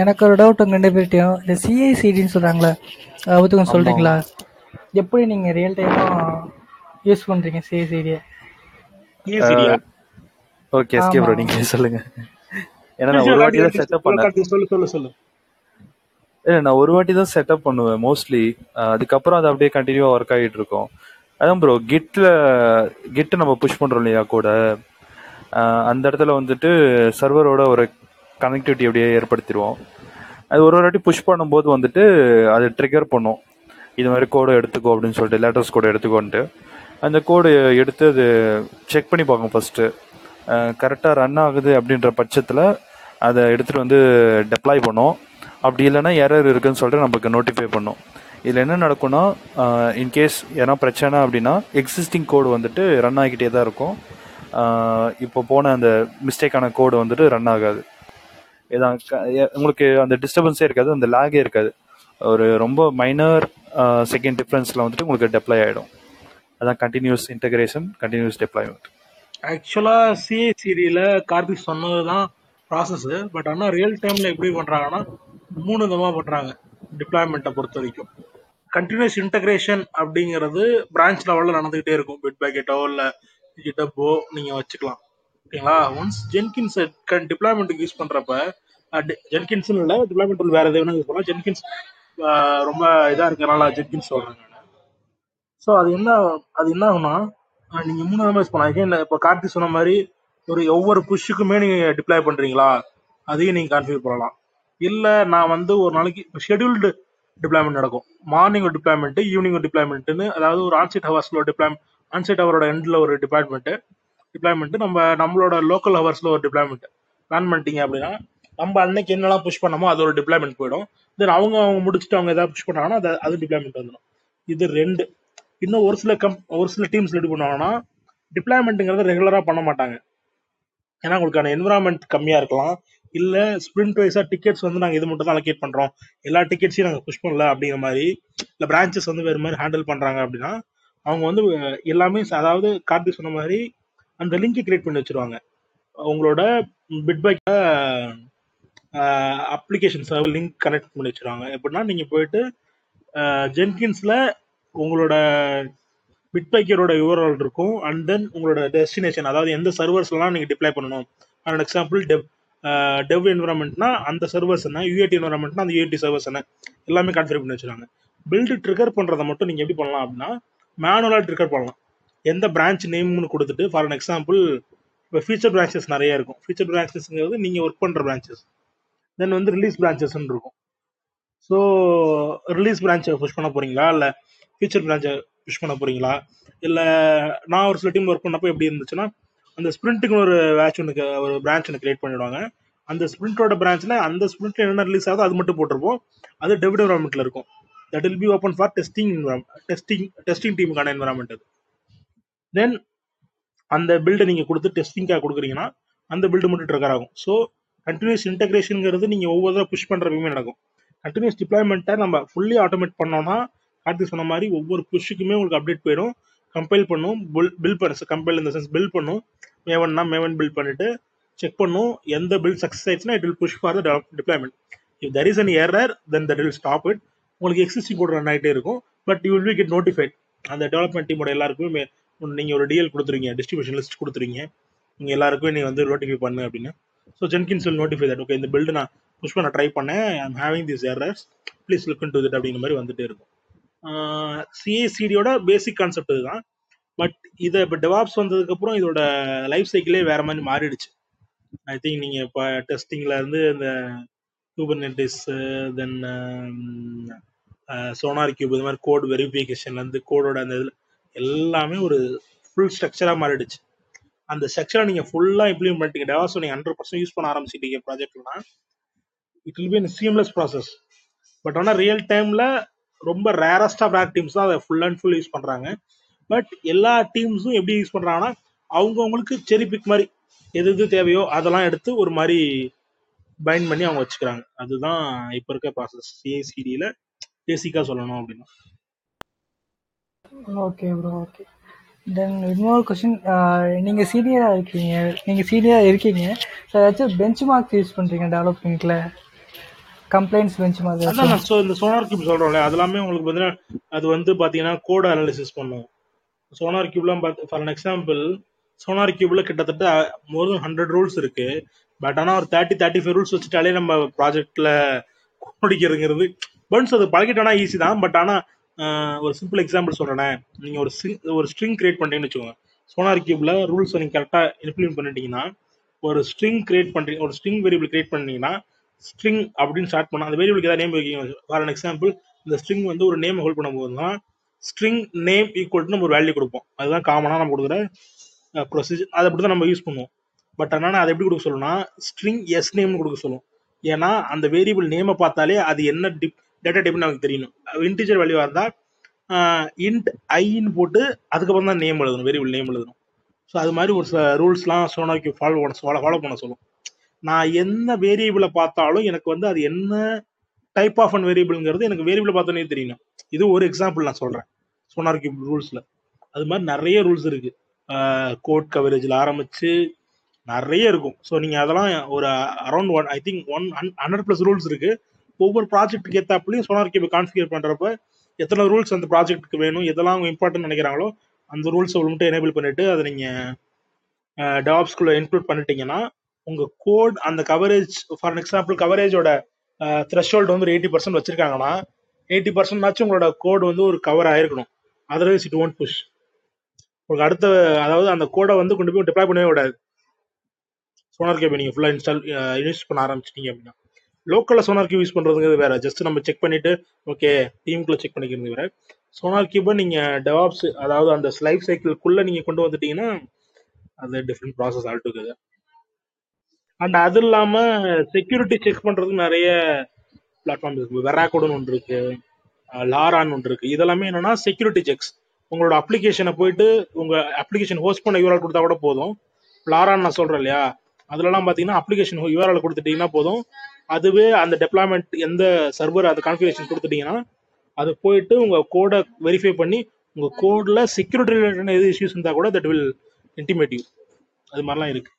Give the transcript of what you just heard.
எனக்கு ஒரு டவுட் உங்க ரெண்டு பேர்ட்டையும் இந்த சிஐசிடின்னு சொல்றாங்களே ஆமா சொல்றீங்களா? எப்படி நீங்கள் ரியல் டைமாக யூஸ் பண்ணுறீங்க சிஐசிடியை ஓகே எஸ்கே ப்ரோ நீங்க சொல்லுங்க. ஏன்னா நான் ஒரு வாட்டி தான் செட்டப் பண்ணேன். சொல்லு சொல்லு சொல்லு. இல்ல நான் ஒரு வாட்டி தான் செட்டப் பண்ணுவேன் மோஸ்ட்லி அதுக்கப்புறம் அது அப்படியே கண்டினியூவா ஒர்க் ஆகிட்டு இருக்கும். அதான் ப்ரோ கிட்ல கிட் நம்ம புஷ் பண்றோம் இல்லையா கூட? அந்த இடத்துல வந்துட்டு சர்வரோட ஒரு கனெக்டிவிட்டி அப்படியே ஏற்படுத்திடுவோம். அது ஒரு ஒரு வாட்டி புஷ் பண்ணும்போது வந்துட்டு அது ட்ரிகர் பண்ணும். இது மாதிரி கோடை எடுத்துக்கோ அப்படின்னு சொல்லிட்டு லேட்டஸ்ட் கோடை எடுத்துக்கோன்ட்டு. அந்த கோடு எடுத்து அது செக் பண்ணி பார்க்கும் ஃபஸ்ட்டு கரெக்டாக ரன் ஆகுது அப்படின்ற பட்சத்தில் அதை எடுத்துகிட்டு வந்து டெப்ளாய் பண்ணும். அப்படி இல்லைன்னா எரர் இருக்குதுன்னு சொல்லிட்டு நமக்கு நோட்டிஃபை பண்ணும். இதில் என்ன நடக்கும்னா இன்கேஸ் ஏன்னா பிரச்சனை அப்படின்னா எக்ஸிஸ்டிங் கோடு வந்துட்டு ரன் ஆகிக்கிட்டே தான் இருக்கும். இப்போ போன அந்த மிஸ்டேக்கான கோடு வந்துட்டு ரன் ஆகாது. உங்களுக்கு அந்த டிஸ்டர்பன்ஸே இருக்காது அந்த லேகே இருக்காது. ஒரு ரொம்ப மைனர் செகண்ட் டிஃப்ரென்ஸில் வந்துட்டு உங்களுக்கு டெப்ளை ஆகிடும் அதான் கண்டினியூஸ் இன்டகிரேஷன் கண்டினியூஸ் டெப்ளாய்மெண்ட் ஆக்சுவலா சிஐசிடியில் கார்த்திக் சொன்னதுதான் ப்ராசஸ் பட் ஆனால் ரியல் டைமில் எப்படி பண்ணுறாங்கன்னா மூணு விதமாக பண்ணுறாங்க டிப்ளாய்மெண்ட்டை பொறுத்த வரைக்கும் கண்டினியூஸ் இன்டகிரேஷன் அப்படிங்கிறது பிரான்ச் லெவலில் நடந்துகிட்டே இருக்கும். பிட் பேக்கெட்டோ இல்லை ஜிட்டப்போ நீங்கள் வச்சுக்கலாம். ஓகேங்களா ஒன்ஸ் ஜென்கின்ஸ் டிப்ளாய்மெண்ட்டுக்கு யூஸ் பண்ணுறப்ப ஜென்கின்ஸ் இல்லை டிப்ளாய்மெண்ட் வேற எது வேணா யூஸ் பண்ணலாம் ஜென்கின்ஸ் ரொம்ப இதாக இருக்கிறனால ஜென்கின்ஸ் சொல்கிறேன் ஸோ அது என்ன அது என்ன ஆகும்னா நீங்கள் நீங்க மூணு விதமாக யூஸ் பண்ணலாம். ஏன் இப்போ கார்த்தி சொன்ன மாதிரி ஒரு ஒவ்வொரு புஷ்ஷுக்குமே நீங்கள் டிப்ளாய் பண்றீங்களா? அதையும் நீங்க கான்ஃபியூர் பண்ணலாம். இல்லை நான் வந்து ஒரு நாளைக்கு ஷெட்யூல்டு டிப்ளாய்மெண்ட் நடக்கும். மார்னிங் ஒரு டிப்ளாய்மெண்ட்டு ஈவினிங் ஒரு டிப்ளாய்மெண்ட்டுன்னு அதாவது ஒரு ஆன்சைட் ஹவர்ஸில் ஒரு டிப்ளாய் ஆன்சைட் ஹவரோட எண்டில் ஒரு டிபார்ட்மெண்ட்டு டிப்ளாய்மெண்ட் நம்ம நம்மளோட லோக்கல் ஹவர்ஸ்ல ஒரு டிப்ளாய்மெண்ட் பிளான் பண்ணிட்டீங்க அப்படின்னா நம்ம அன்னைக்கு என்னெல்லாம் புஷ் பண்ணமோ அது ஒரு டிப்ளாய்மெண்ட் போயிடும். தென் அவங்க அவங்க முடிச்சுட்டு அவங்க ஏதாவது புஷ் பண்ணாங்கன்னா அது அது டிப்ளாய்மெண்ட் வந்துடும். இது ரெண்டு. இன்னும் ஒரு சில கம் ஒரு சில டீம்ஸ் எப்படி பண்ணுவாங்கன்னா டிப்ளாய்மெண்ட்டுங்கிறத ரெகுலராக பண்ண மாட்டாங்க. ஏன்னா உங்களுக்கான என்விரான்மெண்ட் கம்மியாக இருக்கலாம். இல்லை ஸ்ப்ரிண்ட் வைஸாக டிக்கெட்ஸ் வந்து நாங்கள் இது மட்டும் தான் அலோகேட் பண்ணுறோம் எல்லா டிக்கெட்ஸையும் நாங்கள் புஷ் பண்ணல அப்படிங்கிற மாதிரி இல்லை பிரான்ச்சஸ் வந்து வேறு மாதிரி ஹேண்டில் பண்ணுறாங்க அப்படின்னா அவங்க வந்து எல்லாமே அதாவது கார்த்தி சொன்ன மாதிரி அந்த லிங்க் கிரியேட் பண்ணி வச்சிருவாங்க. உங்களோட பிட்பைக் அப்ளிகேஷன் சர்வர் லிங்க் கனெக்ட் பண்ணி வச்சிருவாங்க. எப்படின்னா நீங்கள் போயிட்டு ஜென்கின்ஸில் உங்களோட பிட்பைக்கரோட யூஆர்எல் இருக்கும். அண்ட் தென் உங்களோட டெஸ்டினேஷன் அதாவது எந்த சர்வர்ஸ்லாம் நீங்கள் டிப்ளை பண்ணணும். ஃபார் எக்ஸாம்பிள் டெவ் டெவ் என்வரன்மெண்ட்னா அந்த சர்வர்ஸ் என்ன? யூஏடி என்வரன்மெண்ட்னா அந்த யூஏடி சர்வர்ஸ் என்ன? எல்லாமே கான்ஃபிகர் பண்ணி வச்சிருக்காங்க பில்டு ட்ரிகர் பண்ணுறதை மட்டும் நீங்கள் எப்படி பண்ணலாம் அப்படின்னா மேனுவலாக ட்ரிகர் பண்ணலாம். எந்த பிரான்ச் நேம்னு கொடுத்துட்டு ஃபார் அன் எக்ஸாம்பிள் இப்போ ஃபியூச்சர் பிரான்ச்சஸ் நிறைய இருக்கும். ஃபியூச்சர் பிரான்ச்சஸ்ங்கிறது நீங்கள் ஒர்க் பண்ணுற பிரான்ச்சஸ் தென் வந்து ரிலீஸ் பிரான்ச்சஸ்ன்னு இருக்கும். ஸோ ரிலீஸ் பிரான்ச்சை புஷ் பண்ண போகிறீங்களா இல்லை ஃபியூச்சர் பிரான்ச்சை புஷ் பண்ண போகிறீங்களா இல்லை நான் ஒரு சில டீம் ஒர்க் பண்ணப்போ எப்படி இருந்துச்சுன்னா அந்த ஸ்ப்ரிண்ட்டுக்குன்னு ஒரு வேட்ச் ஒன்று ஒரு பிரான்ச் ஒன்று கிரியேட் பண்ணிவிடுவாங்க அந்த ஸ்ப்ரிண்டோட பிரான்ச்சில் அந்த ஸ்ப்ரிண்ட்டில் என்ன ரிலீஸ் ஆகுதோ அது மட்டும் போட்டிருப்போம். அது டெபிட் என்வரான்மெண்ட்டில் இருக்கும். That will be open for testing testing testing டீமுக்கான environment அது. தென் அந்த பில்டை நீங்கள் கொடுத்து டெஸ்டிங்காக கொடுக்குறீங்கன்னா அந்த பில்டு மட்டும் ட்ரிகர் ஆகும். ஸோ கண்டினியூஸ் இன்டகிரேஷனுங்கிறது நீங்கள் ஒவ்வொரு தடவை புஷ் பண்ணுறதுமே நடக்கும். கண்டினியூஸ் டிப்ளாய்மெண்ட்டை நம்ம ஃபுல்லி ஆட்டோமேட் பண்ணோம்னா கார்த்திக் சொன்ன மாதிரி ஒவ்வொரு புஷ்ஷுக்குமே உங்களுக்கு அப்டேட் போயிடும். கம்பைல் பண்ணும் பில் பில் பண்ண கம்பைல் இந்த சென்ஸ் பில் பண்ணும். மேவன்னா மேவன் பில் பண்ணிட்டு செக் பண்ணும் எந்த பில் சக்ஸஸ் ஆயிடுச்சுன்னா it will push for the deployment if there is an error then that will stop it உங்களுக்கு எக்ஸிஸ்டிங் கோட் ரன் ஆகிட்டே இருக்கும். But you will be get notified அந்த டெவலப்மெண்ட் டீமோட எல்லாருக்குமே நீங்கள் ஒரு டிஎல் கொடுத்துருங்க டிஸ்ட்ரிபியூஷன் லிஸ்ட் கொடுத்துருங்க நீங்கள் எல்லாருக்கும் நீ வந்து நோட்டிஃபை பண்ணு அப்படின்னு. So Jenkins will notify that okay இந்த பில்டு நான் புஷ் பண்ண ட்ரை பண்ணேன் I'm having this errors please look into it அப்படிங்கிற மாதிரி வந்துட்டே இருக்கும். சிஏசிடியோட பேசிக் கான்செப்ட் இதுதான். பட் இதை இப்போ டெவாப்ஸ் வந்ததுக்கப்புறம் இதோட லைஃப் சைக்கிளே வேற மாதிரி மாறிடுச்சு. ஐ திங்க் நீங்கள் இப்போ டெஸ்டிங்கில் இருந்து இந்த குபர்நெட்டிஸ் தென் சோனார் கியூப் இது மாதிரி கோட் வெரிஃபிகேஷன்லேருந்து கோடோட அந்த இதில் எல்லாமே ஒரு ஃபுல் ஸ்ட்ரக்சராக மாறிடுச்சு. அந்த ஸ்ட்ரக்சரை நீங்கள் ஃபுல்லாக இம்ப்ளிமெண்ட் பண்ணிட்டீங்க டெவாப்ஸ் நீங்கள் ஹண்ட்ரட் பர்சன்ட் யூஸ் பண்ண ஆரம்பிச்சிட்டீங்க ப்ராஜெக்ட்னா it will be seamless process but ஆனால் ரியல் டைமில் ரொம்ப ரேரஸ்டாக ஆஃப் டீம்ஸ் தான் அதை ஃபுல் அண்ட் ஃபுல் யூஸ் பண்ணுறாங்க பட் எல்லா டீம்ஸும் எப்படி யூஸ் பண்ணுறாங்கன்னா அவங்கவுங்களுக்கு செரி பிக் மாதிரி எது எது தேவையோ அதெல்லாம் எடுத்து ஒரு மாதிரி பைண்ட் பண்ணி அவங்க வச்சுக்கிறாங்க. அதுதான் இப்போ இருக்க ப்ராசஸ் சிஐசிடியில் பேசிக்காக சொல்லணும் அப்படின்னா. ஓகே ப்ரோ ஓகே தென் இன்னொரு கொஷின் நீங்கள் சீனியராக இருக்கீங்க நீங்கள் சீனியராக இருக்கீங்க. ஸோ ஏதாச்சும் பெஞ்ச் மார்க்ஸ் யூஸ் பண்ணுறீங்க டெவலப்மெண்ட்டில் கம்ப்ளைண்ட்ஸ் பெஞ்ச் மார்க் அதான் நான் இந்த சோனார் கியூப் சொல்றோம்ல அது எல்லாமே உங்களுக்கு பார்த்தீங்கன்னா அது வந்து பாத்தீங்கன்னா கோட் அனாலிசிஸ் பண்ணும். சோனார் கியூப்லாம் பார்த்து ஃபார் அன் எக்ஸாம்பிள் சோனார் கியூப்ல கிட்டத்தட்ட மோர் தென் ஹண்ட்ரட் ரூல்ஸ் இருக்கு. பட் ஆனா ஒரு தேர்ட்டி தேர்ட்டி ஃபைவ் ரூல்ஸ் வச்சுட்டாலே நம்ம ப்ராஜெக்ட்ல கோடிக்கிறதுங்கிறது பன்ஸ் அது பழகிட்டோம்னா ஈஸி தான். பட் ஆனா ஆஹ், ஒரு சிம்பிள் எக்ஸாம்பிள் சொல்றேனே. நீங்க ஒரு ஒரு ஸ்ட்ரிங் கிரியேட் பண்ணிட்டீங்கன்னு வச்சுக்கோங்க. சோனார் கியூப்ல ரூல்ஸ் நீங்க கரெக்டா இம்ப்ளிமெண்ட் பண்ணிட்டீங்கன்னா ஒரு ஸ்ட்ரிங் கிரியேட் பண்றீங்க ஒரு ஸ்ட்ரிங் வேரியபிள் கிரியேட் பண்ணீங்கன்னா ஸ்ட்ரிங் அப்படின்னு ஸ்டார்ட் பண்ணா அந்த வேரியபிளுக்கு ஏதாவது நேம் வைக்கீங்க ஃபார் அன் எக்ஸாம்பிள் இந்த ஸ்ட்ரிங் வந்து ஒரு நேம் ஹோல்ட் பண்ணும்போது தான் ஸ்ட்ரிங் நேம் ஈக்குவல் டு நம்ம ஒரு வேல்யூ கொடுப்போம். அதுதான் காமனாக நம்ம கொடுக்குற ப்ரொசீஜர் அதை அப்படி தான் நம்ம யூஸ் பண்ணுவோம். பட் ஆனால் அதை எப்படி கொடுக்க சொல்லணும்னா ஸ்ட்ரிங் எஸ் நேம்னு கொடுக்க சொல்லுவோம் ஏன்னா அந்த வேரியபிள் நேமை பார்த்தாலே அது என்ன டிப் டேட்டா டைப்னு நமக்கு தெரியணும். இன்டிஜர் வேல்யூவாக இருந்தால் இன்ட் ஐன்னு போட்டு அதுக்கப்புறம் தான் நேம் எழுதணும் வேரியபிள் நேம் எழுதணும். ஸோ அது மாதிரி ஒரு சில ரூல்ஸ்லாம் சோனாக்கு ஃபாலோ பண்ண ஃபாலோ ஃபாலோ பண்ண சொல்லும். நான் என்ன வேரியபிளை பார்த்தாலும் எனக்கு வந்து அது என்ன டைப் ஆஃப் அன் வேரியபிள்ங்கிறது எனக்கு வேரியபிளை பார்த்தோன்னே தெரியணும். இது ஒரு எக்ஸாம்பிள் நான் சொல்கிறேன் சோனார் கியூப் ரூல்ஸில் அது மாதிரி நிறைய ரூல்ஸ் இருக்குது கோட் கவரேஜில் ஆரம்பித்து நிறைய இருக்கும். ஸோ நீங்கள் அதெல்லாம் ஒரு around one I think one hundred plus rules இருக்குது ஒவ்வொரு ப்ராஜெக்ட்டுக்கு ஏற்றாப்புலையும் சோனார் கியூப் கான்ஃபிகர் பண்ணுறப்ப எத்தனை ரூல்ஸ் அந்த ப்ராஜெக்ட்டுக்கு வேணும் எதெல்லாம் அவங்க இம்பார்ட்டன்ட் நினைக்கிறாங்களோ அந்த ரூல்ஸை மட்டும் எனேபிள் பண்ணிட்டு அதை நீங்கள் டெவாப்ஸ்குள்ளே இன்க்ளூட் பண்ணிட்டீங்கன்னா உங்கள் கோட் அந்த கவரேஜ் ஃபார் எக்ஸாம்பிள் கவரேஜோட த்ரெஷ்ஹோல்டு வந்து ஒரு எயிட்டி பர்சன்ட் வச்சிருக்காங்கன்னா எயிட்டி பர்சன்ட்னாச்சும் உங்களோட கோட் வந்து ஒரு கவர் ஆயிருக்கணும். அதர்வைஸ் இட் ஒன்ட் புஷ் உங்களுக்கு அடுத்த அதாவது அந்த கோடை வந்து கொண்டு போய் டிப்ளாய் பண்ணவே விடாது சோனார் கேப் நீங்கள் ஃபுல்லாக இன்ஸ்டால் யூஸ் பண்ண ஆரம்பிச்சிட்டீங்க அப்படின்னா. லோக்கலில் சோனார் கியூப் யூஸ் பண்ணுறதுங்கிறது வேற. ஜஸ்ட் நம்ம செக் பண்ணிட்டு ஓகே டீமுக்குள்ளே செக் பண்ணிக்கிறது வேற. சோனார் கியூபை நீங்கள் டெவாப்ஸ் அதாவது அந்த லைஃப் சைக்கிள்குள்ளே நீங்கள் கொண்டு வந்துட்டீங்கன்னா அது டிஃப்ரெண்ட் ப்ராசஸ் ஆல்டுகெதர் அண்ட் அது இல்லாமல் செக்யூரிட்டி செக் பண்ணுறதுக்கு நிறைய பிளாட்ஃபார்ம் இருக்கு. வெராக்கோடுன்னு ஒன்று இருக்கு லாரான்னு ஒன்று இருக்கு. இதெல்லாமே என்னன்னா செக்யூரிட்டி செக்ஸ் உங்களோட அப்ளிகேஷனை போயிட்டு உங்க அப்ளிகேஷன் ஹோஸ்ட் பண்ண யூஆர்எல் கொடுத்தா கூட போதும். லாரான்னு நான் சொல்றேன் இல்லையா? அதுலலாம் பார்த்தீங்கன்னா அப்ளிகேஷன் யூஆர்எல் கொடுத்துட்டீங்கன்னா போதும். அதுவே அந்த டெப்ளாய்மெண்ட் எந்த சர்வர் அந்த கான்ஃபிகரேஷன் கொடுத்துட்டீங்கன்னா அது போயிட்டு உங்கள் கோடை வெரிஃபை பண்ணி உங்கள் கோடில் செக்யூரிட்டி ரிலேட்டட் எது இஷ்யூஸ் இருந்தால் கூட தட் வில் இன்டிமேட் யூ அது மாதிரிலாம் இருக்குது